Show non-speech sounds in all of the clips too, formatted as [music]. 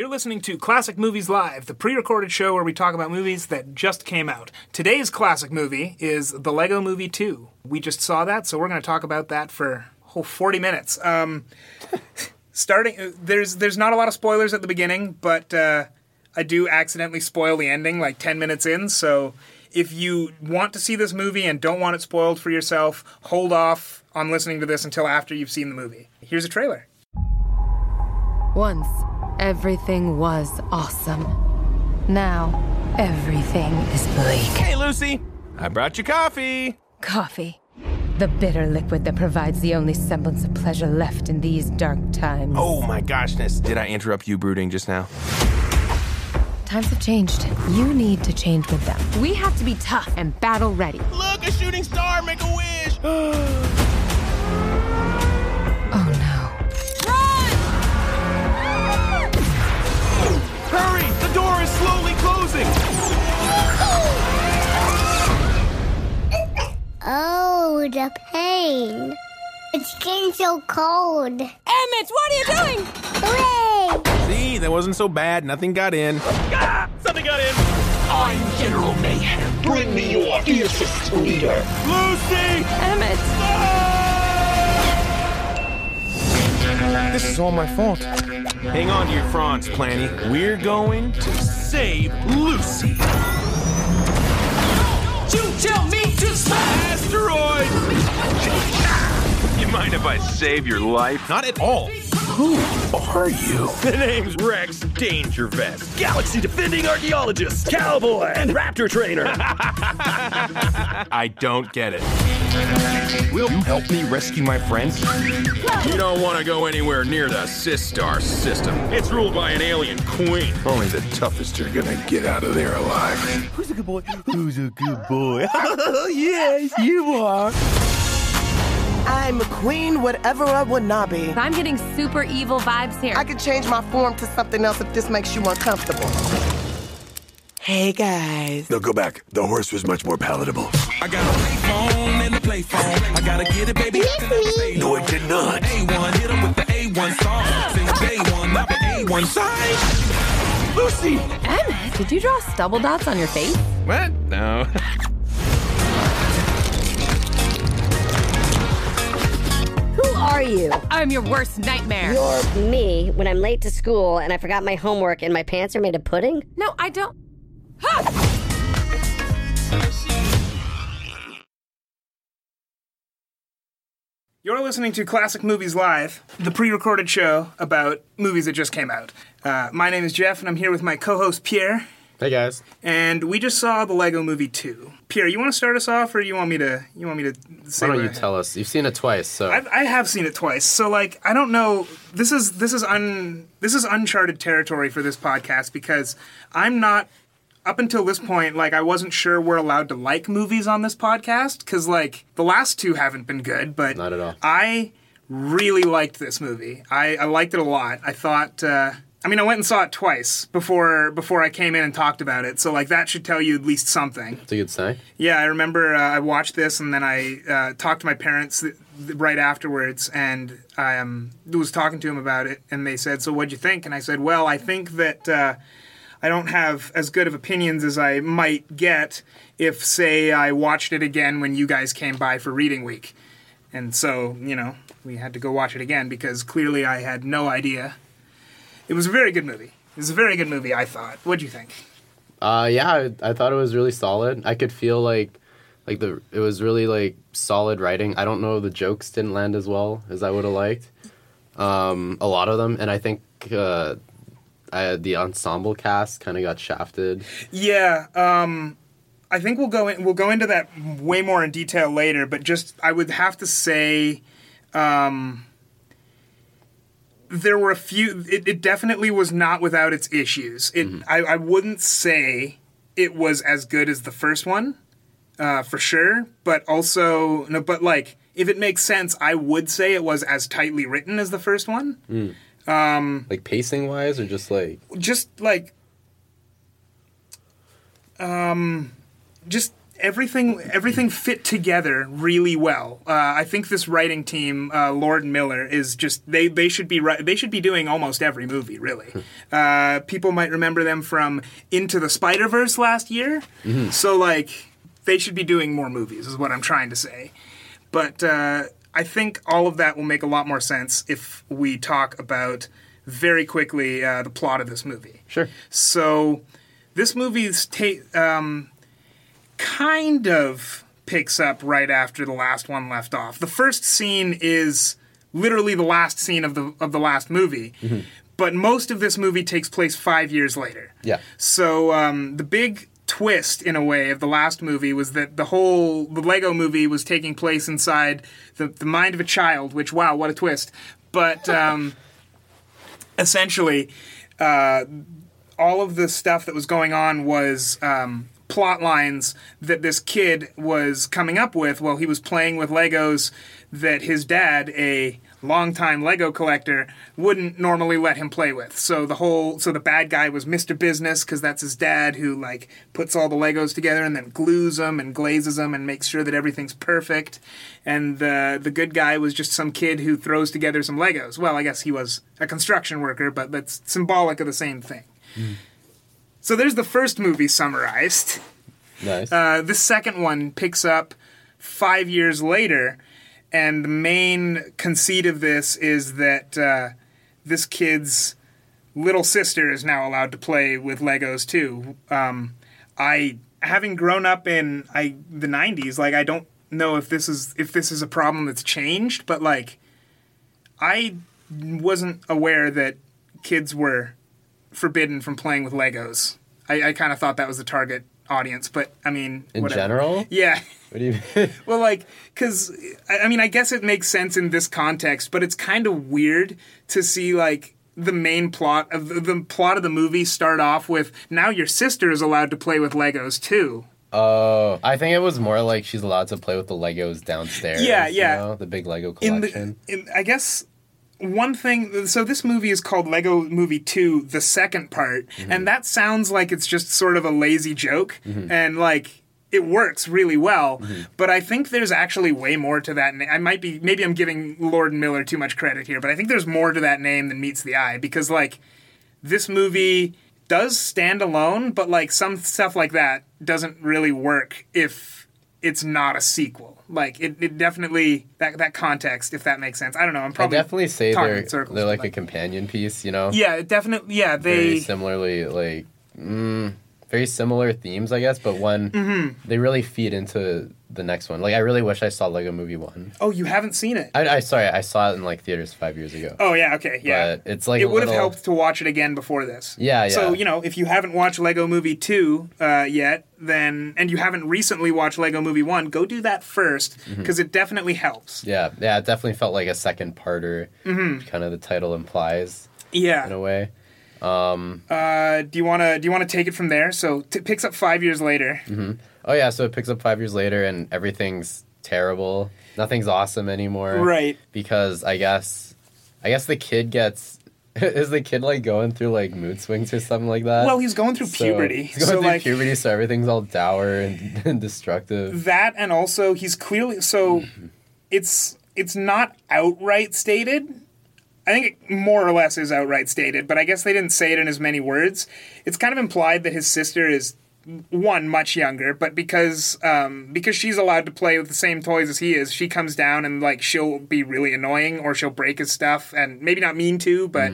You're listening to Classic Movies Live, the pre recorded show where we talk about movies that just came out. Today's classic movie is The Lego Movie 2. We just saw that, so we're going to talk about that for a whole 40 minutes. Um, [laughs] starting, there's, there's not a lot of spoilers at the beginning, but uh, I do accidentally spoil the ending like 10 minutes in, so if you want to see this movie and don't want it spoiled for yourself, hold off on listening to this until after you've seen the movie. Here's a trailer. Once, everything was awesome. Now, everything is bleak. Hey, Lucy, I brought you coffee. Coffee. The bitter liquid that provides the only semblance of pleasure left in these dark times. Oh my goshness, did I interrupt you brooding just now? Times have changed. You need to change with them. We have to be tough and battle ready. Look, a shooting star, make a wish. [gasps] [gasps] Hurry, the door is slowly closing. Oh, the pain. It's getting so cold. Emmett, what are you doing? Hooray! See, that wasn't so bad. Nothing got in. Ah, something got in. I'm General Mayhem. Bring me your fiercest leader. Lucy! Emmett! This is all my fault. Hang on to your fronds, Planty. We're going to save Lucy. You tell me to smash! Asteroid! You mind if I save your life? Not at all. Who are you? The name's Rex Danger Dangervest. Galaxy defending archaeologist, cowboy, and raptor trainer. [laughs] I don't get it. Will you help me rescue my friends? You don't want to go anywhere near the Systar system. It's ruled by an alien queen. Only the toughest are gonna get out of there alive. Who's a good boy? Who's a good boy? [laughs] yes, you are. I'm a queen, whatever I would not be. I'm getting super evil vibes here. I could change my form to something else if this makes you uncomfortable. Hey guys. No, go back. The horse was much more palatable. I got a play phone and a play phone. I gotta get it, baby. I can never stay No, it did not. A1, hit him with the A1 song. Since day one, not the A1 side. Lucy! Emmett, did you draw stubble dots on your face? What? No. [laughs] are you? I'm your worst nightmare. You're me when I'm late to school and I forgot my homework and my pants are made of pudding? No, I don't. [gasps] You're listening to Classic Movies Live, the pre recorded show about movies that just came out. Uh, my name is Jeff, and I'm here with my co host Pierre, Hey guys. and we just saw the Lego Movie 2. Pierre, you want to start us off, or you want me to? You want me to say? Why don't you I- tell us? You've seen it twice, so I've, I have seen it twice, so like I don't know. This is this is un this is uncharted territory for this podcast because I'm not up until this point like I wasn't sure we're allowed to like movies on this podcast because like the last two haven't been good, but Not at all. I really liked this movie. I, I liked it a lot. I thought. Uh, I mean, I went and saw it twice before before I came in and talked about it. So like that should tell you at least something. it's a good sign. Yeah, I remember uh, I watched this and then I uh, talked to my parents th- th- right afterwards and I um, was talking to them about it and they said, "So what'd you think?" And I said, "Well, I think that uh, I don't have as good of opinions as I might get if, say, I watched it again when you guys came by for reading week." And so, you know, we had to go watch it again because clearly I had no idea. It was a very good movie. It was a very good movie, I thought. What'd you think? Uh, yeah, I, I thought it was really solid. I could feel like, like the it was really like solid writing. I don't know the jokes didn't land as well as I would have liked. Um, a lot of them, and I think uh, I, the ensemble cast kind of got shafted. Yeah, um, I think we'll go in, we'll go into that way more in detail later. But just I would have to say, um, there were a few. It, it definitely was not without its issues. It I, I wouldn't say it was as good as the first one, uh, for sure. But also no, but like if it makes sense, I would say it was as tightly written as the first one. Like pacing wise, or just like just like um just everything everything fit together really well. Uh, I think this writing team, uh, Lord Miller, is just they they should be they should be doing almost every movie. Really, uh, people might remember them from Into the Spider Verse last year. So like they should be doing more movies, is what I'm trying to say. But uh, I think all of that will make a lot more sense if we talk about very quickly uh, the plot of this movie. Sure. So this movie's ta- um, kind of picks up right after the last one left off. The first scene is literally the last scene of the of the last movie, but most of this movie takes place five years later. Yeah. So um, the big twist, in a way, of the last movie was that the whole the Lego movie was taking place inside the, the mind of a child. Which wow, what a twist! But [laughs] um, essentially, uh, all of the stuff that was going on was um, plot lines that this kid was coming up with while he was playing with Legos that his dad, a longtime Lego collector, wouldn't normally let him play with. So the whole, so the bad guy was Mr. Business because that's his dad who like puts all the Legos together and then glues them and glazes them and makes sure that everything's perfect. And the the good guy was just some kid who throws together some Legos. Well, I guess he was a construction worker, but that's symbolic of the same thing. Hmm. So there's the first movie summarized. Nice. Uh, the second one picks up five years later, and the main conceit of this is that uh, this kid's little sister is now allowed to play with Legos too. Um, I, having grown up in I the '90s, like I don't know if this is if this is a problem that's changed, but like I wasn't aware that kids were forbidden from playing with Legos. I, I kind of thought that was the target audience, but I mean, In whatever. general? yeah. What do you [laughs] mean? Well, like, because I I mean, I guess it makes sense in this context, but it's kind of weird to see like the main plot of the, the plot of the movie start off with now your sister is allowed to play with Legos too. Oh, I think it was more like she's allowed to play with the Legos downstairs. Yeah, you yeah. know, the big Lego in collection. the, in, I guess one thing. So this movie is called Lego Movie Two: The Second Part, Mm-hmm. and that sounds like it's just sort of a lazy joke, and like it works really well. Mm-hmm. But I think there's actually way more to that. na- I might be maybe I'm giving Lord and Miller too much credit here, but I think there's more to that name than meets the eye because like this movie does stand alone, but like some stuff like that doesn't really work if it's not a sequel. Like it, it definitely that that context, if that makes sense. I don't know. I'm probably I definitely say they're circles, they're like but, a companion piece. You know. yeah, definitely. Yeah, they Very similarly, like mm, very similar themes, I guess. But one, Mm-hmm. they really feed into the next one. Like I really wish I saw Lego Movie One. Oh, you haven't seen it? I, I sorry, I saw it in like theaters five years ago. Oh yeah, okay, yeah. But it's like it would have little- helped to watch it again before this. Yeah, yeah. So you know, if you haven't watched Lego Movie two uh, yet, then and you haven't recently watched Lego Movie one, go do that first Mm-hmm. because it definitely helps. Yeah, yeah, it definitely felt like a second parter. Mm-hmm. Kind of the title implies Yeah. in a way. Uh, do you wanna do you wanna take it from there? So t- picks up five years later. Oh yeah, so it picks up five years later and everything's terrible. Nothing's awesome anymore. Right. Because I guess, I guess the kid gets. [laughs] Is the kid like going through like mood swings or something like that? Well, he's going through So- puberty, He's going so through like puberty, so everything's all dour and, [laughs] and destructive. that, and also he's clearly so. Mm-hmm. It's it's not outright stated. I think it more or less is outright stated, but I guess they didn't say it in as many words. It's kind of implied that his sister is one much younger, but because um, because she's allowed to play with the same toys as he is, she comes down and like she'll be really annoying or she'll break his stuff and maybe not mean to, but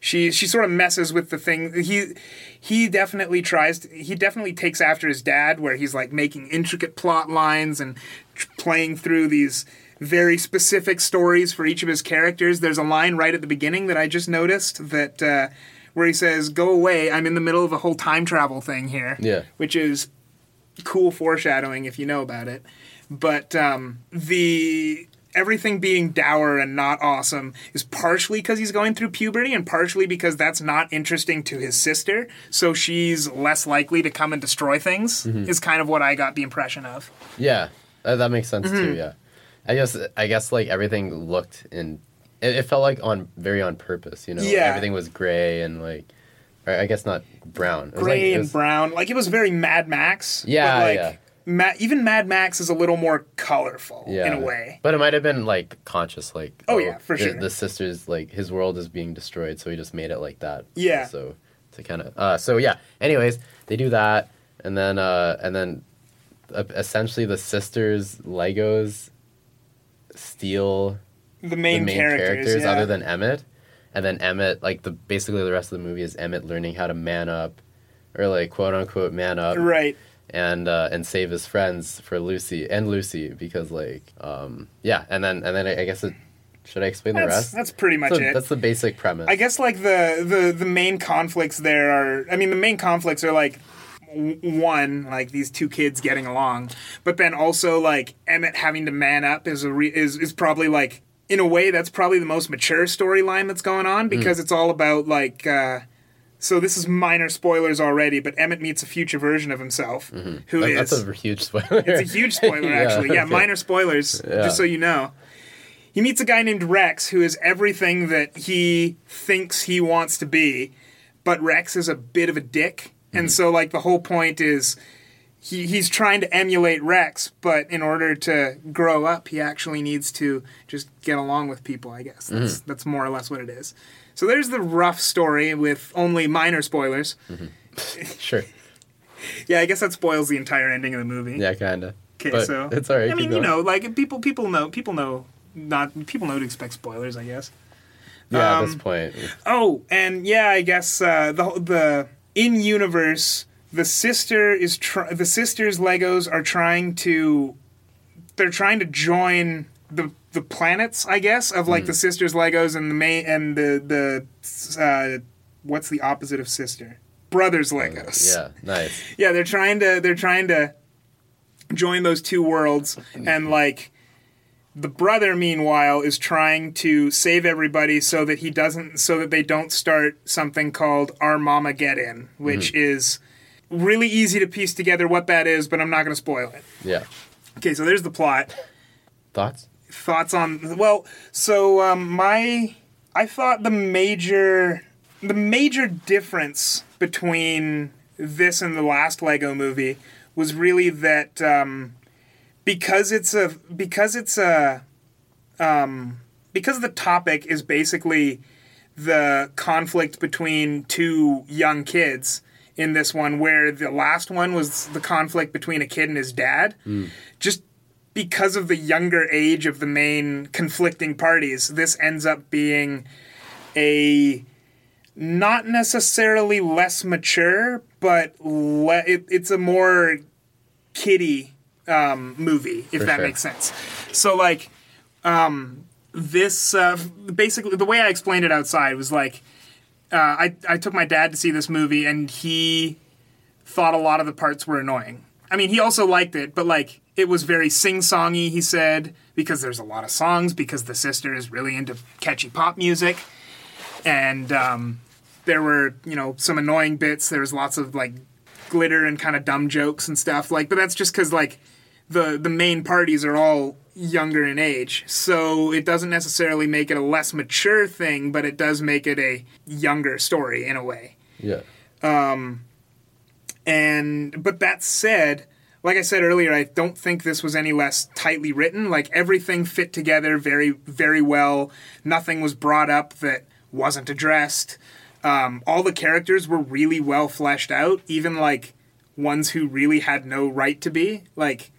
she she sort of messes with the thing. He he definitely tries. To, he definitely takes after his dad, where he's like making intricate plot lines and tr- playing through these very specific stories for each of his characters. There's a line right at the beginning that I just noticed that. Uh, where he says, "Go away! I'm in the middle of a whole time travel thing here." Yeah. which is cool foreshadowing if you know about it. But um, the everything being dour and not awesome is partially because he's going through puberty and partially because that's not interesting to his sister. So she's less likely to come and destroy things. Is kind of what I got the impression of. Yeah, that, that makes sense Mm-hmm. too. Yeah, I guess I guess like everything looked in. It, it felt like on very on purpose. You know, Yeah. everything was gray and like, or I guess not brown. It was Gray like, and was- brown, like it was very Mad Max. Yeah, but like, yeah. Ma- even Mad Max is a little more colorful Yeah. in a way. But it might have been like conscious, like Oh, yeah, for the, sure. The sisters, like his world is being destroyed, so he just made it like that. Yeah. So to kind of, uh, so yeah. Anyways, they do that, and then uh, and then uh, essentially the sisters Legos steal The main, the main characters, characters, yeah. other than Emmett, and then Emmett, like the basically the rest of the movie is Emmett learning how to man up, or like quote unquote man up, right. and uh, and save his friends for Lucy and Lucy because like um yeah and then and then I, I guess it should I explain the rest? that's pretty much it. That's the basic premise. I guess like the the the main conflicts there are. I mean, the main conflicts are like one like these two kids getting along, but then also like Emmett having to man up is a re- is is probably like in a way that's probably the most mature storyline that's going on because it's all about like. uh so this is minor spoilers already, but Emmett meets a future version of himself, who is Like, that's a huge spoiler. it's a huge spoiler, [laughs] Yeah, actually. Yeah, okay. minor spoilers, Yeah. just so you know. He meets a guy named Rex who is everything that he thinks he wants to be, but Rex is a bit of a dick. Hmm. And so, like, the whole point is he, he's trying to emulate Rex, but in order to grow up, he actually needs to just get along with people, I guess. That's, Hmm. that's more or less what it is. So there's the rough story with only minor spoilers. sure. [laughs] Yeah, I guess that spoils the entire ending of the movie. Yeah, kinda. Okay, so it's alright. I mean, you know, like people, people know, people know, not people know to expect spoilers. I guess. Yeah, um, at this point. Oh, and yeah, I guess uh, the the in universe, the sister is tr- the sisters Legos are trying to, they're trying to join the the planets. I guess of like the hmm. sisters Legos and the main and the the uh, what's the opposite of sister brothers uh, Legos. Yeah, nice. [laughs] Yeah, they're trying to they're trying to join those two worlds hmm. and like the brother meanwhile is trying to save everybody so that he doesn't so that they don't start something called Armamageddon which hmm. is really easy to piece together what that is but i'm not going to spoil it Yeah. okay so there's the plot Thoughts? thoughts on well so um, my i thought the major the major difference between this and the last lego movie was really that um, because it's a because it's a um, because the topic is basically the conflict between two young kids in this one where the last one was the conflict between a kid and his dad just because of the younger age of the main conflicting parties, this ends up being a not necessarily less mature, but le- it, it's a more kiddie um, movie, if For that sure. makes sense. So, like, um, this uh, basically the way I explained it outside was like uh, I I took my dad to see this movie, and he thought a lot of the parts were annoying. I mean, he also liked it, but like it was very sing-songy. He said because there's a lot of songs because the sister is really into catchy pop music, and um, there were you know some annoying bits. There was lots of like glitter and kind of dumb jokes and stuff. Like, but that's just because like the the main parties are all younger in age, so it doesn't necessarily make it a less mature thing, but it does make it a younger story in a way. Yeah. Um, and but that said, like I said earlier, I don't think this was any less tightly written. Like everything fit together very very well. Nothing was brought up that wasn't addressed. Um, all the characters were really well fleshed out, even like ones who really had no right to be. Like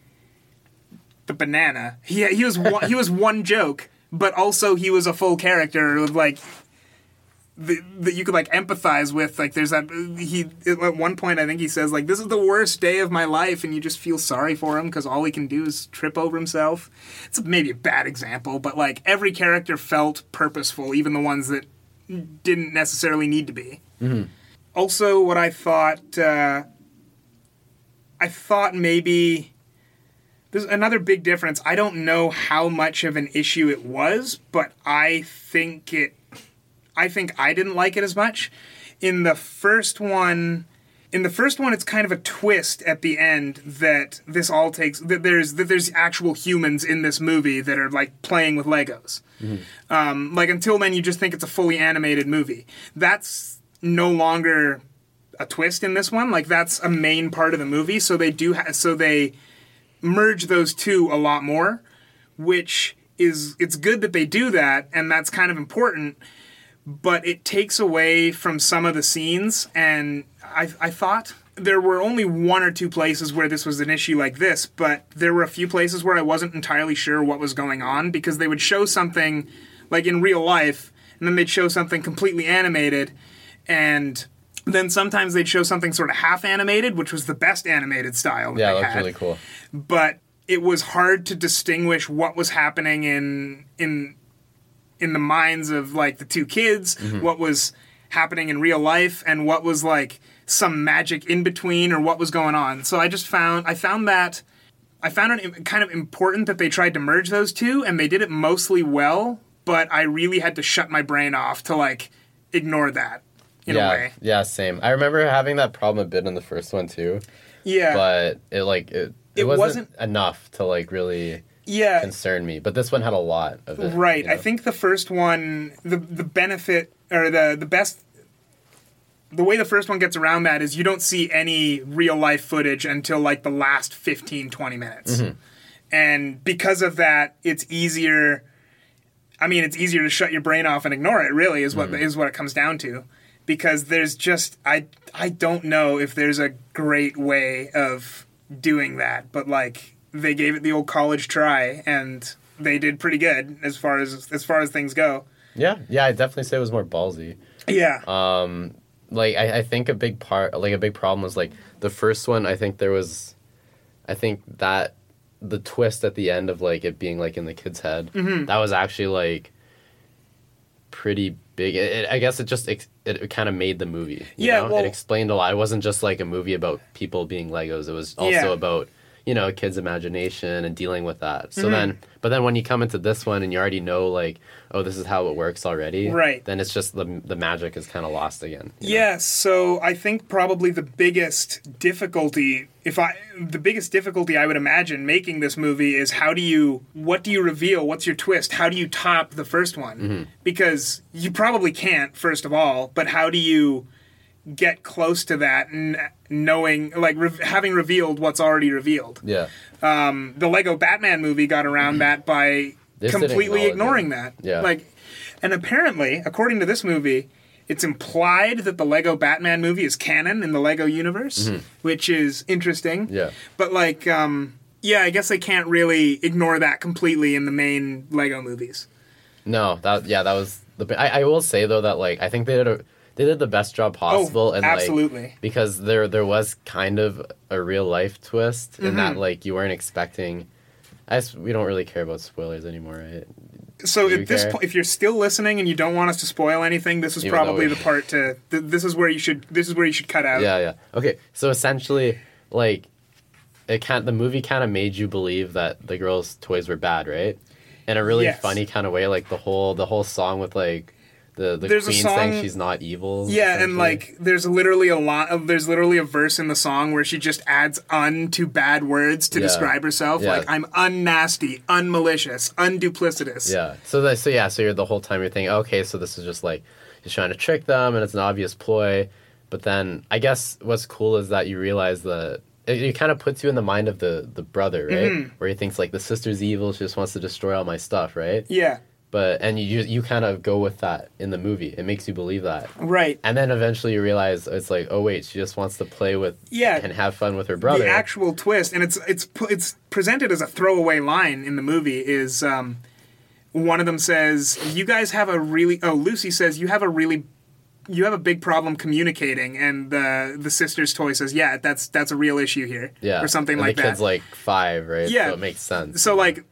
the banana. He he was one, he was one joke, but also he was a full character. of, Like that you could like empathize with. Like there's that he at one point I think he says like this is the worst day of my life, and you just feel sorry for him because all he can do is trip over himself. It's maybe a bad example, but like every character felt purposeful, even the ones that didn't necessarily need to be. Also, what I thought, uh, I thought maybe there's another big difference. I don't know how much of an issue it was, but I think it. I think I didn't like it as much. In the first one, in the first one, it's kind of a twist at the end that this all takes that there's that there's actual humans in this movie that are like playing with Legos. Um, like until then, you just think it's a fully animated movie. That's no longer a twist in this one. Like that's a main part of the movie. So they do ha- so they merge those two a lot more, which is it's good that they do that, and that's kind of important. But it takes away from some of the scenes, and I I thought there were only one or two places where this was an issue like this, but there were a few places where I wasn't entirely sure what was going on because they would show something like in real life, and then they'd show something completely animated, and then sometimes they'd show something sort of half animated, which was the best animated style. That Yeah, it they looked had. really cool. But it was hard to distinguish what was happening in in in the minds of like the two kids, Mm-hmm. what was happening in real life, and what was like some magic in between, or what was going on. So I just found I found that I found it kind of important that they tried to merge those two, and they did it mostly well. But I really had to shut my brain off to like ignore that in yeah, a way. yeah, same. I remember having that problem a bit in the first one too, Yeah, but it like it it, It wasn't, wasn't- enough to like really yeah. concern me. But this one had a lot of it. Right. you know? I think the first one, the the benefit or the the best, the way the first one gets around that is you don't see any real life footage until like the last 15, 20 minutes, Mm-hmm. and because of that, it's easier. I mean, it's easier to shut your brain off and ignore it. Really, is what Mm-hmm. is what it comes down to. Because there's just I I don't know if there's a great way of doing that, but like they gave it the old college try and they did pretty good as far as as far as things go. Yeah, yeah, I definitely say it was more ballsy. Yeah. Um, like I, I think a big part, like a big problem was like the first one. I think there was, I think that the twist at the end of like it being like in the kid's head, Mm-hmm. that was actually like pretty big. It, it- I guess it just ex- it, kind of made the movie. you Yeah, know? well- it explained a lot. It wasn't just like a movie about people being Legos. It was also Yeah. about you know kids' imagination and dealing with that. So Mm-hmm. then, but then when you come into this one and you already know like, oh, this is how it works already. Right. Then it's just the the magic is kind of lost again. know? Yeah, so I think probably the biggest difficulty, if I, the biggest difficulty I would imagine making this movie is how do you, what do you reveal? What's your twist? How do you top the first one? Mm-hmm. Because you probably can't, first of all, but how do you get close to that and knowing, like, re- having revealed what's already revealed? Yeah. the Lego Batman movie got around that [clears throat] by Mm-hmm. This completely ignoring that. Yeah. Like, and apparently, according to this movie, it's implied that the Lego Batman movie is canon in the Lego universe, which is interesting. Mm-hmm. Yeah. But like, um, yeah, I guess they can't really ignore that completely in the main Lego movies. No, that yeah, that was the. I, I will say though that like I think they did a they did the best job possible and like Oh, absolutely. because there there was kind of a real life twist in Mm-hmm. that like you weren't expecting. I guess we don't really care about spoilers anymore, right? So at this point, if you're still listening and you don't want us to spoil anything, this is Even probably the part to. Th- this is where you should. This is where you should cut out. Yeah, yeah. Okay, so essentially, like, it can't. The movie kind of made you believe that the girls' toys were bad, right? In a really Yes. funny kind of way, like the whole the whole song with like the the There's a queen song- saying she's not evil. Yeah, and like there's literally a lot of there's literally a verse in the song where she just adds un to bad words to Yeah. describe herself. Yeah. Like I'm unnasty, unmalicious, unduplicitous. Yeah. So that so yeah, so you're the whole time you're thinking, okay, so this is just like he's trying to trick them and it's an obvious ploy. But then I guess what's cool is that you realize that it, it kind of puts you in the mind of the the brother, right? Mm-hmm. Where he thinks like the sister's evil, she just wants to destroy all my stuff, right? Yeah. But and you you kind of go with that in the movie. It makes you believe that. Right. And then eventually you realize it's like, oh wait, she just wants to play with Yeah. and have fun with her brother. The actual twist, and it's it's it's presented as a throwaway line in the movie. Is um, one of them says, "You guys have a really." Oh, Lucy says, "You have a really." You have a big problem communicating, and the the sister's toy says, "Yeah, that's that's a real issue here," yeah. or something and like the that. kid's like five, right? Yeah. So it makes sense. so like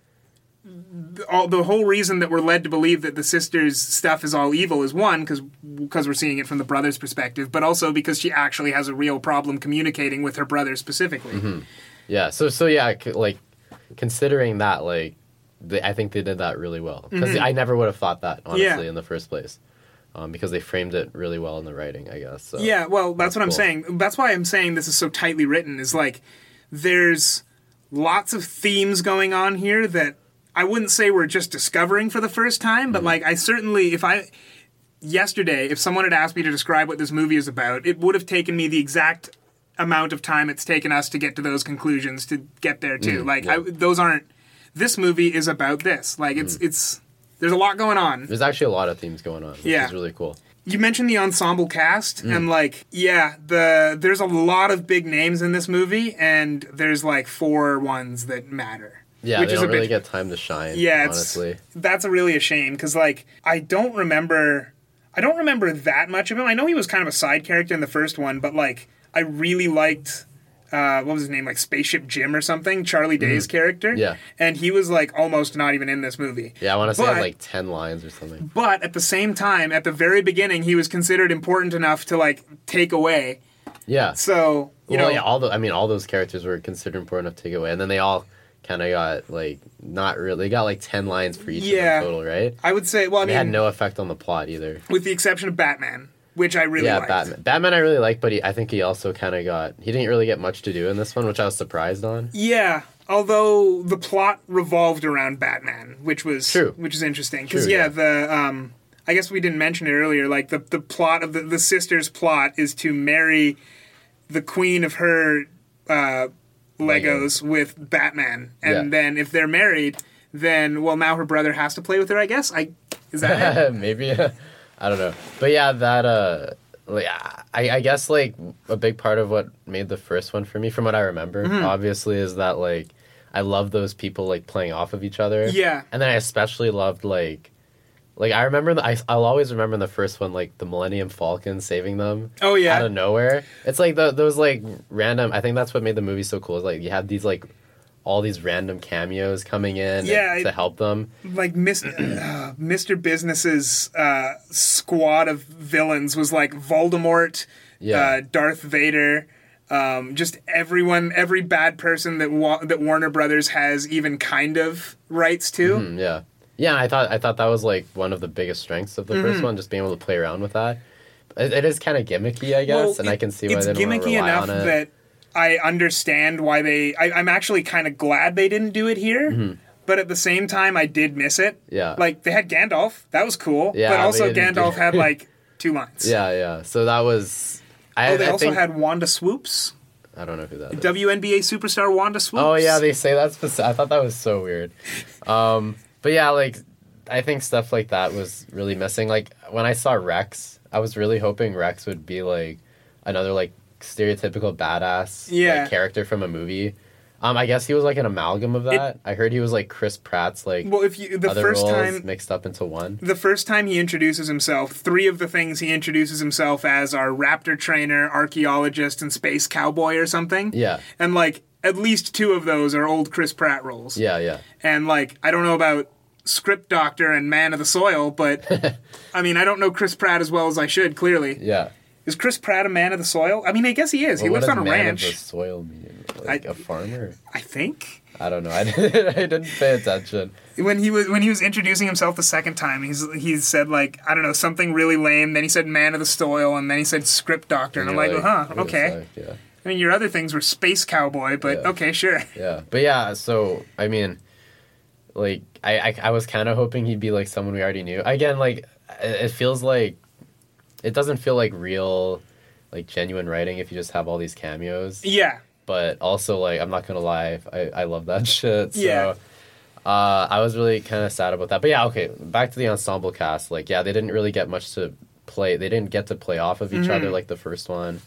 all, the whole reason that we're led to believe that the sister's stuff is all evil is one because because we're seeing it from the brother's perspective, but also because she actually has a real problem communicating with her brother specifically. Mm-hmm. Yeah. So so yeah, c- like considering that, like they, I think they did that really well because I never would have thought that honestly Mm-hmm. Yeah. in the first place, um, because they framed it really well in the writing, I guess. So. Yeah, well, that's, That's what I'm saying. That's why I'm saying this is so tightly written. Is like there's lots of themes going on here that I wouldn't say we're just discovering for the first time, Mm-hmm. but like I certainly, if I yesterday, if someone had asked me to describe what this movie is about, it would have taken me the exact amount of time it's taken us to get to those conclusions to get there too. Mm, like yeah. I, those aren't. This movie is about this. Like it's it's. There's a lot going on. There's actually a lot of themes going on, which Yeah. is really cool. You mentioned the ensemble cast, Mm. and like, yeah, the there's a lot of big names in this movie, and there's like four ones that matter. Yeah, which they is don't a really bit, get time to shine. Yeah, it's, honestly. that's a really a shame because like I don't remember, I don't remember that much of him. I know he was kind of a side character in the first one, but like I really liked. Uh, what was his name? Like Spaceship Jim or something? Charlie Day's character. Mm-hmm. Yeah. And he was like almost not even in this movie. Yeah, I want to say But- like ten lines or something. But at the same time, at the very beginning, he was considered important enough to like take away. Yeah. So you well, know, yeah, all the I mean, all those characters were considered important enough to take away, and then they all kind of got like not really. They got like ten lines for each Yeah. of them total, right? I would say, well, I mean, had no effect on the plot either. with the exception of Batman, which I really yeah, liked. Batman. Batman, I really like, but he, I think he also kind of got. He didn't really get much to do in this one, which I was surprised on. Yeah, although the plot revolved around Batman, which was True. which is interesting because yeah, yeah. the um, I guess we didn't mention it earlier. Like the the plot of the the sisters' plot is to marry the queen of her uh, Legos with Batman, and Yeah. then if they're married, then well now her brother has to play with her. I guess I is that it? [laughs] Maybe [laughs] I don't know, but yeah, that uh, like, I I guess like a big part of what made the first one for me, from what I remember, Mhm. obviously, is that like I love those people like playing off of each other. Yeah. and then I especially loved like. Like I remember, the, I, I'll always remember in the first one, like the Millennium Falcon saving them. Oh, yeah. out of nowhere. It's like the, those like random. I think that's what made the movie so cool. Is like you have these like all these random cameos coming in Yeah, to help them. like Mr. [clears throat] uh, Mr. Business's uh, squad of villains was like Voldemort, Yeah. uh, Darth Vader, um, just everyone, every bad person that wa- that Warner Brothers has even kind of rights to. Mm, yeah, yeah. I thought I thought that was like one of the biggest strengths of the first Mhm. one, just being able to play around with that. It, it is kind of gimmicky, I guess, Well, and I can see why they don't want to gimmicky rely enough on it. that I understand why they. I, I'm actually kind of glad they didn't do it here. Mhm. But at the same time, I did miss it. Yeah. Like they had Gandalf, that was cool. Yeah, but also Gandalf had [laughs] like two lines. yeah, yeah. So that was. I, oh, they I also think, had Wanda Swoops. I don't know who that is. WNBA superstar Wanda Swoops. Oh yeah, they say that's. I thought that was so weird. Um, but yeah, like I think stuff like that was really missing. Like when I saw Rex, I was really hoping Rex would be like another like stereotypical badass like, character from a movie. Um, I guess he was like an amalgam of that. I heard he was like Chris Pratt's like Well, if you the first time mixed up into one. the first time he introduces himself, three of the things he introduces himself as are raptor trainer, archaeologist, and space cowboy or something. Yeah, And like at least two of those are old Chris Pratt roles. yeah, yeah. And like I don't know about script doctor and man of the soil, but [laughs] I mean I don't know Chris Pratt as well as I should. Clearly, Yeah. is Chris Pratt a man of the soil? I mean I guess he is. he Well, what lives on a man ranch. Of the soil mean? Like a farmer? I think. I don't know. I [laughs] didn't, I didn't pay attention. when he was when he was introducing himself the second time, he's he said like I don't know something really lame. Then he said man of the soil, and then he said script doctor, and, I'm you're like, huh, okay. Yeah. I mean, your other things were space cowboy, but Yeah. okay, sure. [laughs] Yeah, but yeah. So I mean, like I I, I was kind of hoping he'd be like someone we already knew. Again, like it, feels like it doesn't feel like real, like genuine writing if you just have all these cameos. Yeah, But also like I'm not gonna lie, I I love that [laughs] shit. So, Yeah. Uh, I was really kind of sad about that. But yeah, okay. Back to the ensemble cast. Like, yeah, they didn't really get much to play. They didn't get to play off of each Mhm. other like the first one.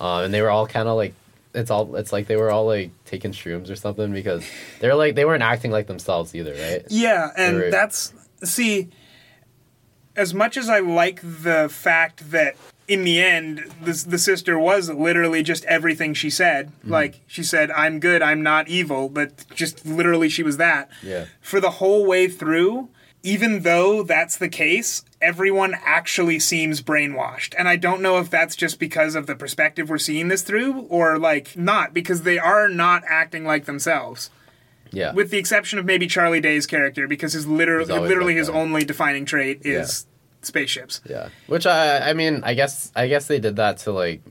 Um, and they were all kind of like it's all it's like they were all like taking shrooms or something because they're like they weren't acting like themselves either, right? yeah, and were- that's see. As much as I like the fact that in the end the the sister was literally just everything she said, Mm-hmm. like she said, "I'm good, I'm not evil," but just literally she was that. Yeah. for the whole way through, even though that's the case, everyone actually seems brainwashed. And I don't know if that's just because of the perspective we're seeing this through or like not, because they are not acting like themselves. Yeah. With the exception of maybe Charlie Day's character, because his literally literally like his that. only defining trait is spaceships. Yeah. Which I I mean, I guess I guess they did that to like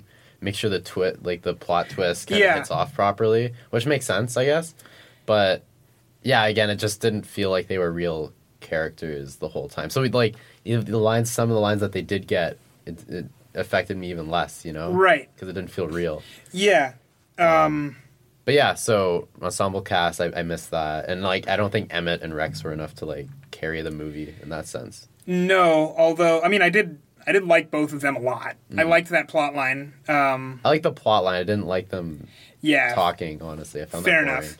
make sure the twist like the plot twist kind of Yeah. hits off properly, which makes sense, I guess. But yeah, again, it just didn't feel like they were real characters the whole time. So we like you know, the lines, some of the lines that they did get, it, it affected me even less. You know, Right. Because it didn't feel real. Yeah. Um, But yeah, so ensemble cast, I, I missed that, and like I don't think Emmett and Rex were enough to like carry the movie in that sense. no, although I mean, I did I did like both of them a lot. I Mhm. liked that plot line. Um, I like the plot line. I didn't like them Yeah. talking. Honestly, I found fair enough.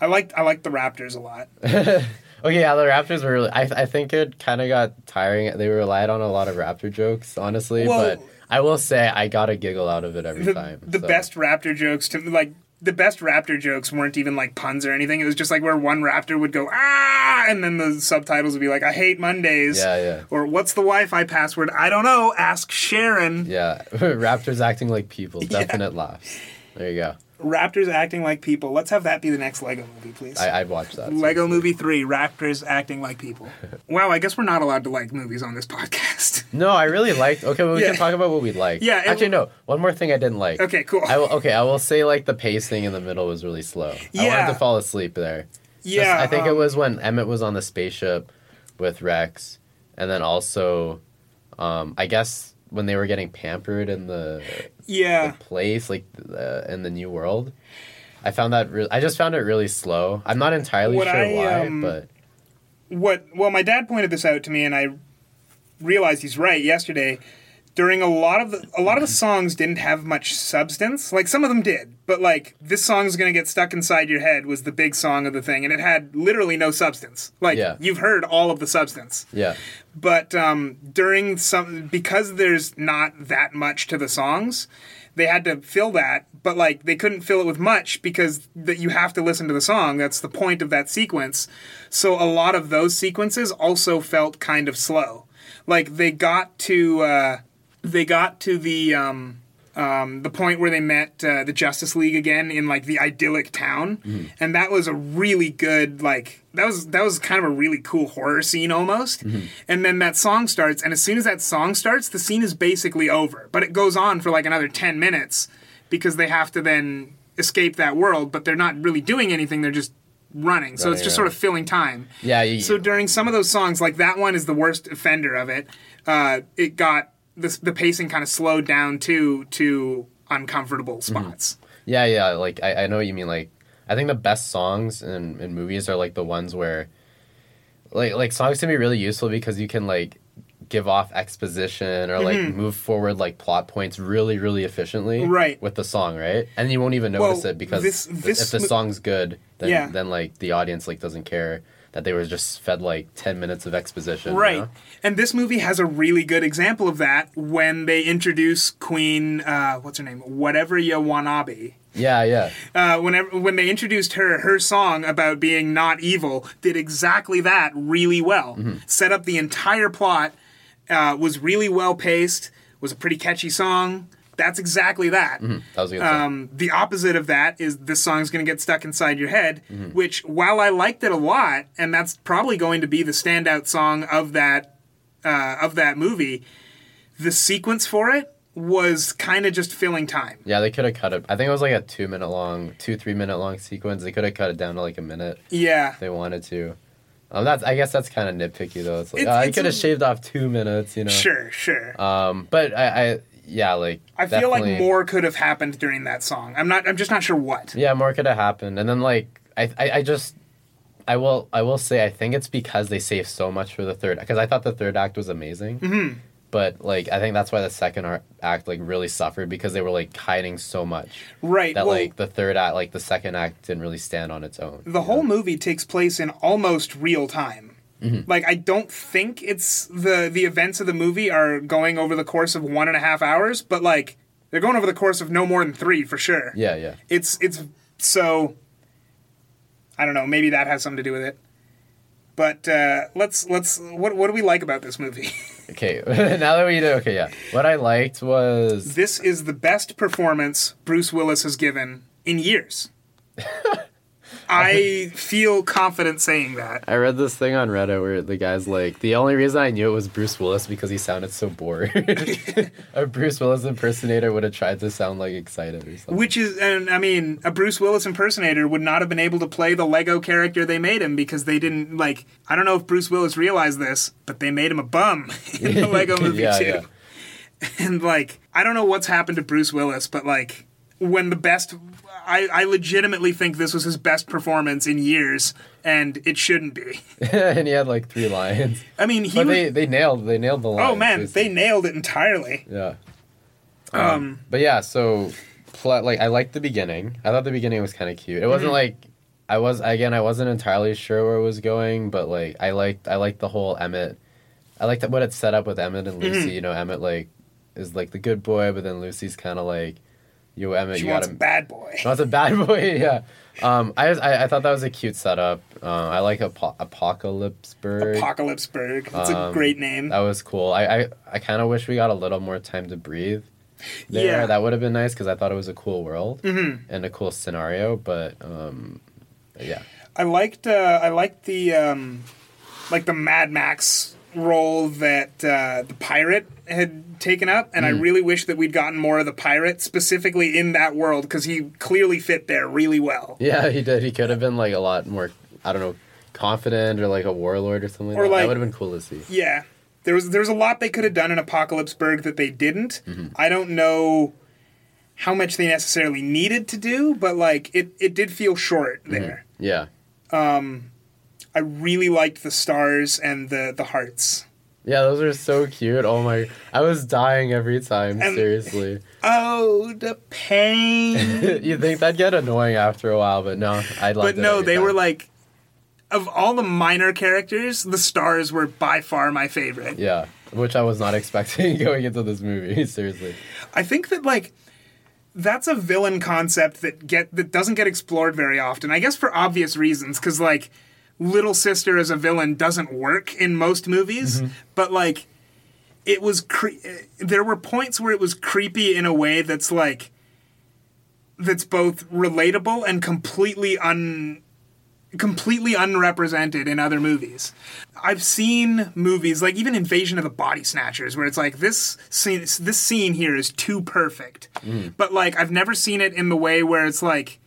I liked I liked the Raptors a lot. [laughs] Okay, yeah, the Raptors were really. I, I think it kind of got tiring. They relied on a lot of Raptor jokes, honestly. Well- but I will say I got a giggle out of it every the, time. the so. best raptor jokes to like the best raptor jokes weren't even like puns or anything it was just like where one raptor would go ah and then the subtitles would be like i hate mondays Yeah, yeah. or what's the wi-fi password i don't know ask sharon Yeah, [laughs] Raptors acting like people. [laughs] Definite laughs. There you go. Raptors acting like people let's have that be the next lego movie please I, I'd watch that. lego movie 3 raptors acting like people [laughs] wow i guess we're not allowed to like movies on this podcast [laughs] No, I really liked. Okay, well, we Yeah. can talk about what we liked. Yeah, it- Actually, no. One more thing I didn't like. Okay, cool. I will, okay, I will say like the pacing in the middle was really slow. Yeah. I wanted to fall asleep there. Yeah, I think it um, was when Emmett was on the spaceship with Rex, and then also, um, I guess when they were getting pampered in the yeah place, like uh, in the new world. I found that re- I just found it really slow. I'm not entirely What sure I, why, um, but what well my dad pointed this out to me and i realized he's right yesterday during a lot of the a lot of the songs didn't have much substance. Like some of them did but like this song's gonna get stuck inside your head was the big song of the thing and it had literally no substance. Like Yeah. you've heard all of the substance. Yeah, but um, during some because there's not that much to the songs they had to fill that but like they couldn't fill it with much because that you have to listen to the song. That's the point of that sequence. So a lot of those sequences also felt kind of slow. Like they got to uh, they got to the um, um, the point where they met uh, the Justice League again in like the idyllic town, Mm-hmm. and that was a really good like that was that was kind of a really cool horror scene almost. Mm-hmm. And then that song starts, and as soon as that song starts, the scene is basically over. But it goes on for like another ten minutes because they have to then escape that world, but they're not really doing anything. They're just running, so it's just around. sort of filling time. yeah. You, So during some of those songs, like that one is the worst offender of it. Uh, it got the the pacing kind of slowed down too to uncomfortable spots. Yeah, yeah. Like I, I know what you mean. Like I think the best songs in, in movies are like the ones where like like songs can be really useful because you can like give off exposition or like Mhm. move forward like plot points really really efficiently Right. with the song right and you won't even Well, notice it because this- this if the song's good then Yeah. then like the audience like doesn't care that they were just fed like 10 minutes of exposition you Right. know? And this movie has a really good example of that when they introduce Queen, uh, what's her name? Watevra Wa'Nabi. yeah yeah Uh, whenever when they introduced her, her song about being not evil did exactly that really well. Mm-hmm. Set up the entire plot, uh, was really well paced, was a pretty catchy song. That's exactly that. that was a good. Um, the opposite of that is this song's going to get stuck inside your head, Mm-hmm. which, while I liked it a lot, and that's probably going to be the standout song of that uh, of that movie, the sequence for it was kind of just filling time. yeah they could have cut it i think it was like a two minute long two three minute long sequence they could have cut it down to like a minute Yeah, if they wanted to. Um, that's I guess that's kind of nitpicky though. It's like It's- oh, I could have shaved off two minutes, you know. sure, sure. Um, but I, I yeah, like I feel like more could have happened during that song. I'm not. I'm just not sure what. Yeah, more could have happened, and then like I, I, I just. I will. I will say. I think it's because they saved so much for the third. Because I thought the third act was amazing. Mhm. But like, I think that's why the second act like really suffered because they were like hiding so much Right. that well, like the third act, like the second act, didn't really stand on its own. the whole movie takes place in almost real time. Mm-hmm. Like I don't think it's the the events of the movie are going over the course of one and a half hours, but like they're going over the course of no more than three for sure. Yeah, yeah. It's it's so I don't know, maybe that has something to do with it. But uh, let's let's what what do we like about this movie? [laughs] Okay, [laughs] now that we do, okay, yeah. What I liked was this is the best performance Bruce Willis has given in years. [laughs] I feel confident saying that. I read this thing on Reddit where the guy's like, the only reason I knew it was Bruce Willis because he sounded so bored. [laughs] a Bruce Willis impersonator would have tried to sound like excited or something. Which is, and I mean, a Bruce Willis impersonator would not have been able to play the Lego character they made him because they didn't like. I don't know if Bruce Willis realized this, but they made him a bum [laughs] in the [laughs] Lego Movie Yeah, too. yeah. And like, I don't know what's happened to Bruce Willis, but like, when the best, I, I legitimately think this was his best performance in years, and it shouldn't be. [laughs] and he had like three lines. [laughs] I mean, he But was, they, they nailed they nailed the line. oh man, they nailed it entirely. Yeah. Um, But yeah, so like I liked the beginning. I thought the beginning was kind of cute. It wasn't Mhm. like I was again. I wasn't entirely sure where it was going, but like I liked I liked the whole Emmett. I liked what it set up with Emmett and Lucy. Mhm. You know, Emmett like is like the good boy, but then Lucy's kind of like, "Yo, Emmett, she you wants gotta a bad boy. She wants a bad boy." [laughs] yeah. Um, I, I I thought that was a cute setup. Uh, I like Apo- Apocalypseburg. Apocalypseburg. That's a Um, great name. That was cool. I I, I kind of wish we got a little more time to breathe. There. Yeah. that would have been nice because I thought it was a cool world Mhm. and a cool scenario. But um, yeah, I liked uh, I liked the um, like the Mad Max role that uh, the pirate had taken up, and I Mm. really wish that we'd gotten more of the pirate specifically in that world because he clearly fit there really well. yeah, he did. He could have been like a lot more. I don't know, confident or like a warlord or something. Or like, that. like- that would have been cool to see. Yeah, there was there's a lot they could have done in Apocalypseburg that they didn't. I don't know how much they necessarily needed to do, but like it it did feel short there. Yeah, Um, I really liked the stars and the the hearts. yeah, those are so cute. Oh my, I was dying every time. And- seriously, Oh, the pain. [laughs] you think that'd get annoying after a while, but no, I loved but no, they time. were like of all the minor characters, the stars were by far my favorite. Yeah, which I was not [laughs] expecting [laughs] going into this movie. Seriously. I think that like that's a villain concept that get that doesn't get explored very often. I guess for obvious reasons cuz like little sister as a villain doesn't work in most movies, mm-hmm. but like it was cre- there were points where it was creepy in a way that's like that's both relatable and completely un completely unrepresented in other movies. I've seen movies like even Invasion of the Body Snatchers where it's like this scene this scene here is too perfect. Mm. But like I've never seen it in the way where it's like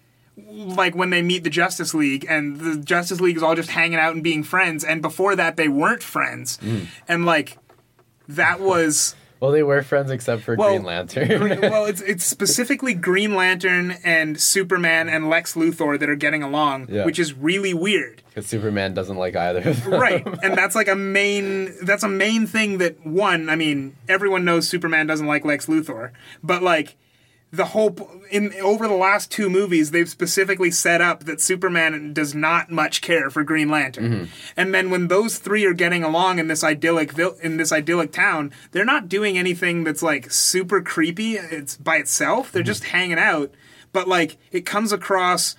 like when they meet the Justice League and the Justice League is all just hanging out and being friends and before that they weren't friends. Hmm. And like that was [laughs] Well, they were friends except for Well, Green Lantern. [laughs] well, it's it's specifically Green Lantern and Superman and Lex Luthor that are getting along, Yeah. which is really weird. Because Superman doesn't like either of them. right [laughs] and that's like a main that's a main thing that one i mean everyone knows superman doesn't like lex luthor but like the whole in over the last two movies they've specifically set up that superman does not much care for green lantern. Mm-hmm. And then when those three are getting along in this idyllic vil- in this idyllic town they're not doing anything that's like super creepy it's by itself. They're mm-hmm. just hanging out. But like it comes across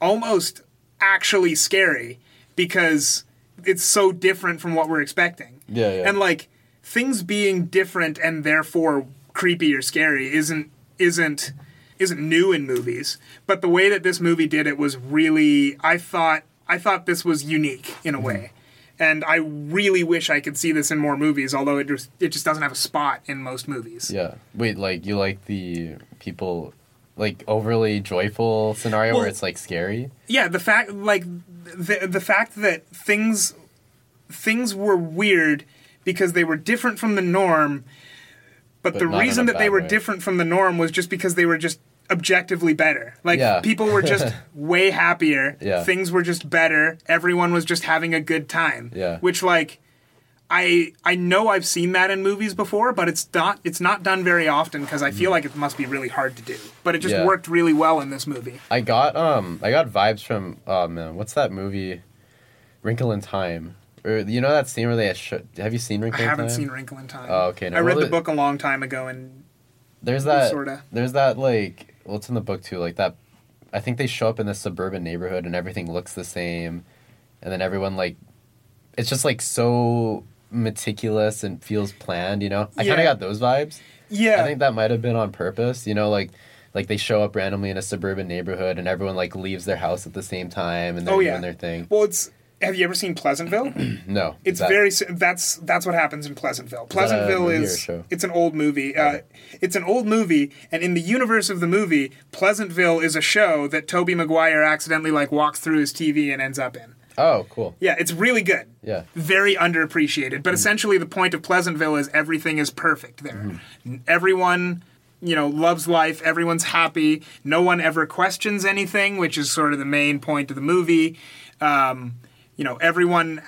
almost actually scary because it's so different from what we're expecting. Yeah, yeah. And like things being different and therefore creepy or scary isn't isn't isn't new in movies, but the way that this movie did it was really I thought I thought this was unique in a way. And I really wish I could see this in more movies, although it just it just doesn't have a spot in most movies. Yeah. Wait, like you like the people like overly joyful scenario Well- where it's like scary? yeah the fact like the the fact that things things were weird because they were different from the norm but, But the reason that they were way. different from the norm was just because they were just objectively better like Yeah. people were just [laughs] way happier Yeah. things were just better everyone was just having a good time Yeah. which like I I know I've seen that in movies before, but it's not it's not done very often because I feel mm-hmm. like it must be really hard to do. But it just. Yeah. worked really well in this movie. I got um I got vibes from oh man, what's that movie? Wrinkle in Time. Or you know that scene where they sh- have you seen I Wrinkle in haven't Time? seen Wrinkle in Time. Oh, okay. No, I read well, the book a long time ago, and There's that. Sorta. There's that like. Well, it's in the book too. Like that. I think they show up in this suburban neighborhood and everything looks the same, and then everyone like, it's just like so meticulous and feels planned. You know, I kind of got those vibes. yeah, I think that might have been on purpose. You know, like like they show up randomly in a suburban neighborhood and everyone like leaves their house at the same time and they're Oh, yeah. doing their thing. Well, it's. Have you ever seen Pleasantville? [clears throat] No, It's that- very. That's that's what happens in Pleasantville. Pleasantville is. It's an old movie. Uh, it's an old movie, and in the universe of the movie, Pleasantville is a show that Tobey Maguire accidentally like walks through his TV and ends up in. Oh, cool. Yeah, it's really good. Yeah. Very underappreciated. But essentially, the point of Pleasantville is everything is perfect there. N- Everyone, you know, loves life. Everyone's happy. No one ever questions anything, which is sort of the main point of the movie. Um, you know, everyone.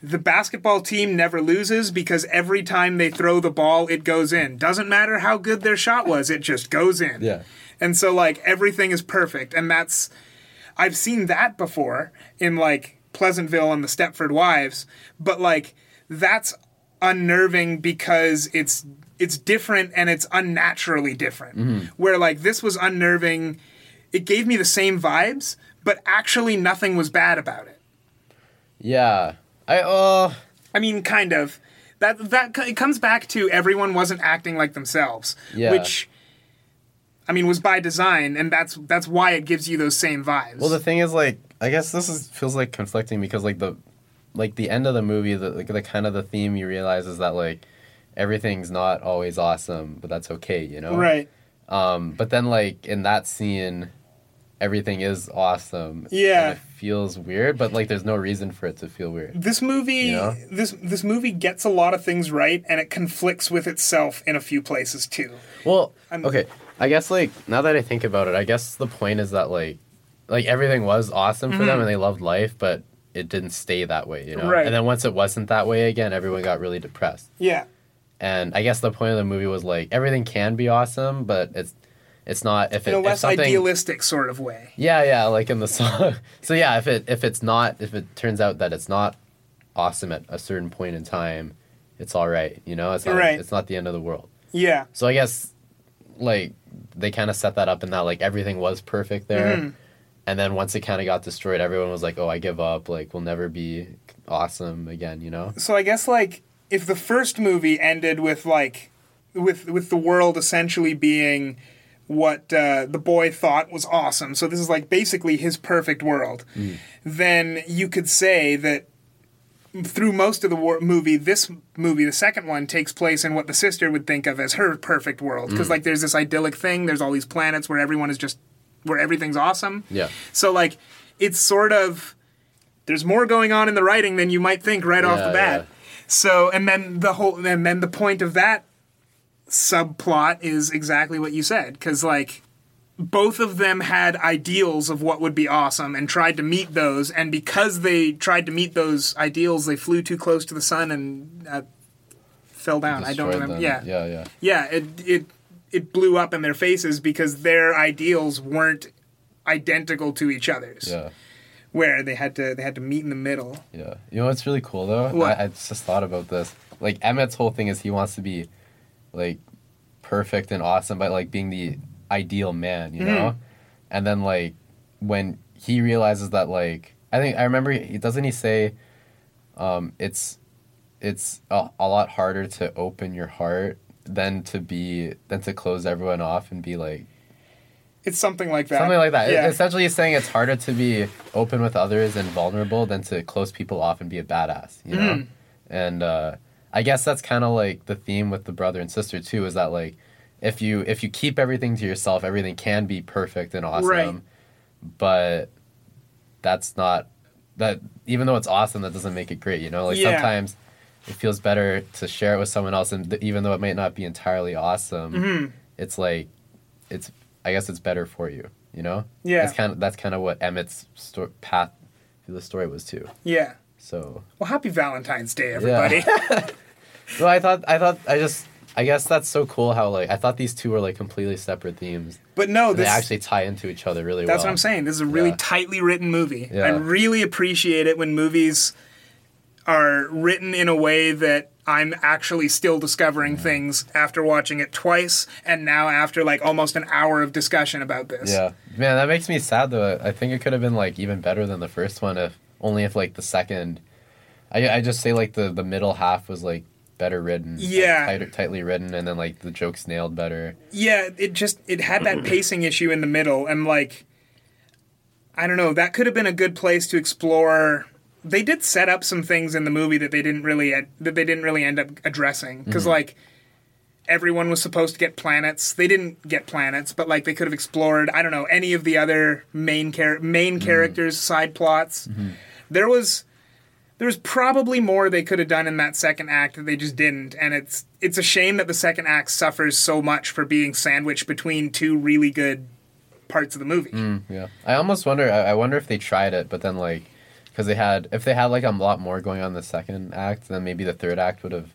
The basketball team never loses because every time they throw the ball, it goes in. Doesn't matter how good their shot was, it just goes in. Yeah. And so, like, everything is perfect. And that's. I've seen that before in like Pleasantville and the Stepford Wives, but like that's unnerving because it's it's different and it's unnaturally different. Mm-hmm. Where like this was unnerving, it gave me the same vibes, but actually nothing was bad about it. Yeah. I uh I mean, kind of. That that it comes back to everyone wasn't acting like themselves, Yeah. which I mean was by design, and that's that's why it gives you those same vibes. Well, the thing is, like, I guess this is feels like conflicting because, like, the, like the end of the movie, the like the kind of the theme you realize is that like everything's not always awesome, but that's okay, you know. right? Um, but then like in that scene, everything is awesome. Yeah. It feels weird, but like there's no reason for it to feel weird. This movie, You know? this this movie gets a lot of things right, and it conflicts with itself in a few places too. Well, I'm- okay. I guess like now that I think about it, I guess the point is that like like everything was awesome for them and they loved life, but it didn't stay that way, you know. Mm-hmm. Right. And then once it wasn't that way again, everyone got really depressed. Yeah, And I guess the point of the movie was like everything can be awesome, but it's it's not if it in a less idealistic sort of way. Yeah, yeah, like in the song. [laughs] so yeah, if it if it's not if it turns out that it's not awesome at a certain point in time, it's all right, you know? It's not Right. it's not the end of the world. Yeah, So I guess like they kind of set that up in that like everything was perfect there. Mm-hmm. And then once it kind of got destroyed, everyone was like, "Oh, I give up. Like we'll never be awesome again," you know? so I guess like if the first movie ended with like with with the world essentially being what uh, the boy thought was awesome, so this is like basically his perfect world, then you could say that through most of the war- movie, this movie, the second one, takes place in what the sister would think of as her perfect world. Because like there's this idyllic thing, there's all these planets where everyone is just where everything's awesome. Yeah. So like it's sort of there's more going on in the writing than you might think right off the bat. yeah. So and then the whole and then the point of that subplot is exactly what you said because like both of them had ideals of what would be awesome and tried to meet those and because they tried to meet those ideals they flew too close to the sun and uh, fell down i don't remember them. yeah Yeah, yeah. yeah it it it blew up in their faces because their ideals weren't identical to each other's Yeah. where they had to they had to meet in the middle Yeah. You know what's really cool though? I, I just thought about this. Like Emmett's whole thing is he wants to be like perfect and awesome by like being the ideal man, you know? And then like when he realizes that like I think I remember he doesn't he say um it's it's a, a lot harder to open your heart than to be than to close everyone off and be like it's something like that Something like that. yeah. Essentially, he's saying it's harder to be open with others and vulnerable than to close people off and be a badass. You know, Mm-hmm. and uh, I guess that's kind of like the theme with the brother and sister too. Is that like if you if you keep everything to yourself, everything can be perfect and awesome, Right. but that's not that. Even though it's awesome, that doesn't make it great. You know, like Yeah. sometimes. It feels better to share it with someone else, and th- even though it might not be entirely awesome, Mm-hmm. it's like, it's I guess it's better for you. You know, Yeah. That's kind of that's kind of what Emmett's sto- path through the story was too. yeah So, well happy valentine's day everybody [laughs] [laughs] well, I thought I thought I just I guess that's so cool how like I thought these two were like completely separate themes. but no They actually tie into each other really That's well. That's what I'm saying. This is a really Yeah. tightly written movie. Yeah. I really appreciate it when movies are written in a way that I'm actually still discovering things after watching it twice and now after like almost an hour of discussion about this. Yeah, man, that makes me sad though. I think it could have been like even better than the first one if only if like the second. I I just say like the the middle half was like better written. like, Yeah. tighter, tightly written, and then like the jokes nailed better. Yeah, it just it had that [clears throat] pacing issue in the middle, and like, I don't know, that could have been a good place to explore. They did set up some things in the movie that they didn't really that they didn't really end up addressing because Mhm. like everyone was supposed to get planets. They didn't get planets, but like they could have explored. I don't know any of the other main char- main characters' side plots. There was there was probably more they could have done in that second act that they just didn't and it's it's a shame that the second act suffers so much for being sandwiched between two really good parts of the movie Mm, yeah, I almost wonder. I, I wonder if they tried it, but then like, because they had, if they had like a lot more going on in the second act, then maybe the third act would have,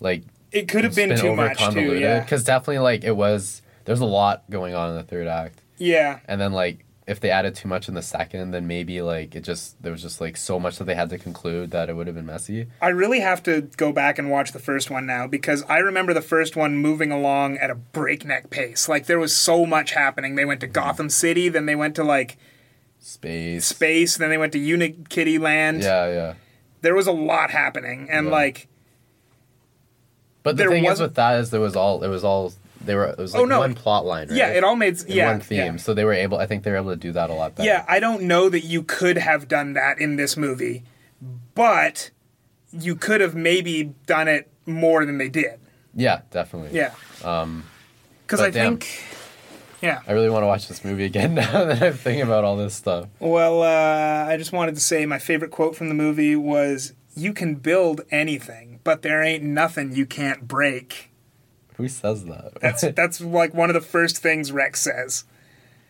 like, it could have been too much too yeah Because definitely like it was. There's a lot going on in the third act, yeah and then like if they added too much in the second, then maybe like it just there was just like so much that they had to conclude that it would have been messy. i really have to go back and watch the first one now because i remember the first one moving along at a breakneck pace like there was so much happening they went to gotham city then they went to like Space. space then they went to unikitty land Yeah, yeah. there was a lot happening and Yeah. like But the There thing wasn't- with that is there was all it was all they were it was like Oh, no. one plot line, right? Yeah, it all made- And yeah, one theme. yeah. So they were able. I think they were able to do that a lot better. Yeah, I don't know that you could have done that in this movie, but you could have maybe done it more than they did. Yeah, definitely. Yeah. Um, Because I damn, think, yeah. I really want to watch this movie again [laughs] now that I'm thinking about all this stuff. Well, uh, I just wanted to say my favorite quote from the movie was You can build anything, but there ain't nothing you can't break. Who says that? That's [laughs] that's like one of the first things Rex says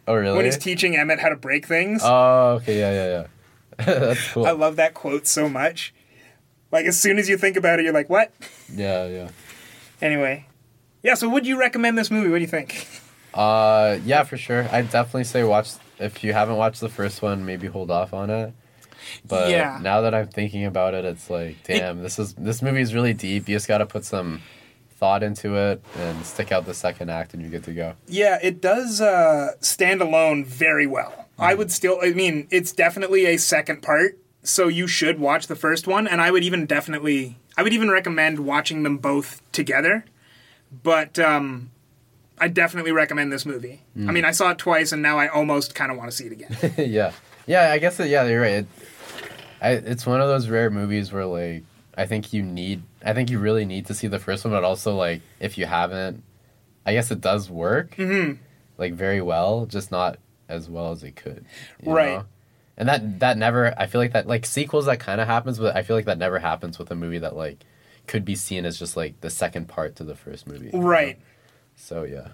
oh really? when he's teaching Emmett how to break things. oh okay, yeah, yeah, yeah. [laughs] That's cool. I love that quote so much. Like as soon as you think about it, you're like, "What?" yeah, yeah. Anyway, yeah. So, would you recommend this movie? What do you think? Uh, yeah, for sure. I'd definitely say watch if you haven't watched the first one, maybe hold off on it. But Yeah. now that I'm thinking about it, it's like, damn, this is this movie is really deep. You just got to put some thought into it and stick out the second act, and you're good to go. Yeah, it does uh, stand alone very well. I would still, I mean, it's definitely a second part, so you should watch the first one, and I would even definitely, I would even recommend watching them both together. But um, I definitely recommend this movie. I mean, I saw it twice, and now I almost kind of want to see it again. [laughs] yeah, yeah. I guess that, yeah, you're right. It, I, it's one of those rare movies where like I think you need, I think you really need to see the first one, but also like if you haven't, I guess it does work hmm like very well, just not as well as it could. you Right. know? And that that never. I feel like that like sequels that kind of happens, but I feel like that never happens with a movie that like could be seen as just like the second part to the first movie. you know? Right. So yeah,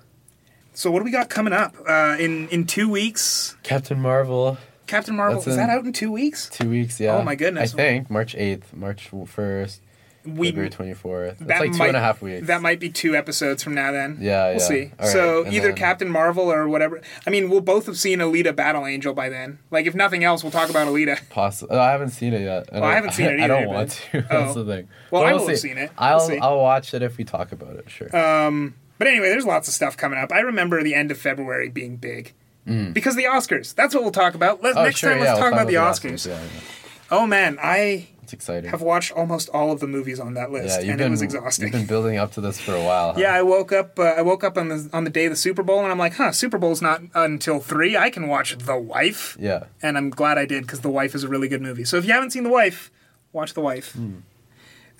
So, what do we got coming up? Uh, in, in two weeks, Captain Marvel. Captain Marvel, That's is in- that out in two weeks? Two weeks, yeah. Oh, my goodness. I think March eighth, March first, We- February twenty fourth. That's like two might- and a half weeks. That might be two episodes from now. Then Yeah, we'll yeah. see. Right, So and either then- Captain Marvel or whatever. I mean, we'll both have seen Alita: Battle Angel by then. Like, if nothing else, we'll talk about Alita. [laughs] Possi- oh, I haven't seen it yet. Well, I haven't seen it [laughs] I don't want to. [laughs] That's Oh. the thing. Well, But I we'll have see. seen it. I'll We'll see. I'll watch it if we talk about it. Sure. Um, but anyway, there's lots of stuff coming up. I remember the end of February being big Mm. because the Oscars. That's what we'll talk about. Let's, Oh, next sure, time, yeah, let's we'll talk about the Oscars. Oscars. Yeah, yeah. Oh man, I It's exciting. have watched almost all of the movies on that list, yeah, you've and been it was exhausting. You've been building up to this for a while. Huh? Yeah, I woke up. Uh, I woke up on the on the day of the Super Bowl, and I'm like, "Huh, Super Bowl's not until three. I can watch The Wife." Yeah. And I'm glad I did because The Wife is a really good movie. So if you haven't seen The Wife, watch The Wife. Hmm.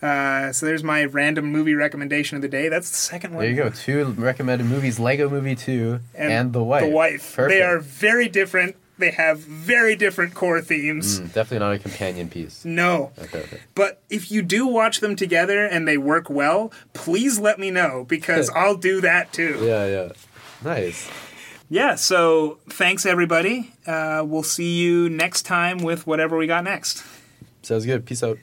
Uh, so there's my random movie recommendation of the day. That's the second one. There you go. Two recommended movies: Lego Movie Two and, The Wife. The Wife. Perfect. They are very different. They have very different core themes. Mm, definitely not a companion piece. No. Okay. Okay. But if you do watch them together and they work well, please let me know because [laughs] I'll do that too. Yeah. Yeah. Nice. Yeah, so thanks everybody. Uh, we'll see you next time with whatever we got next. Sounds good. Peace out.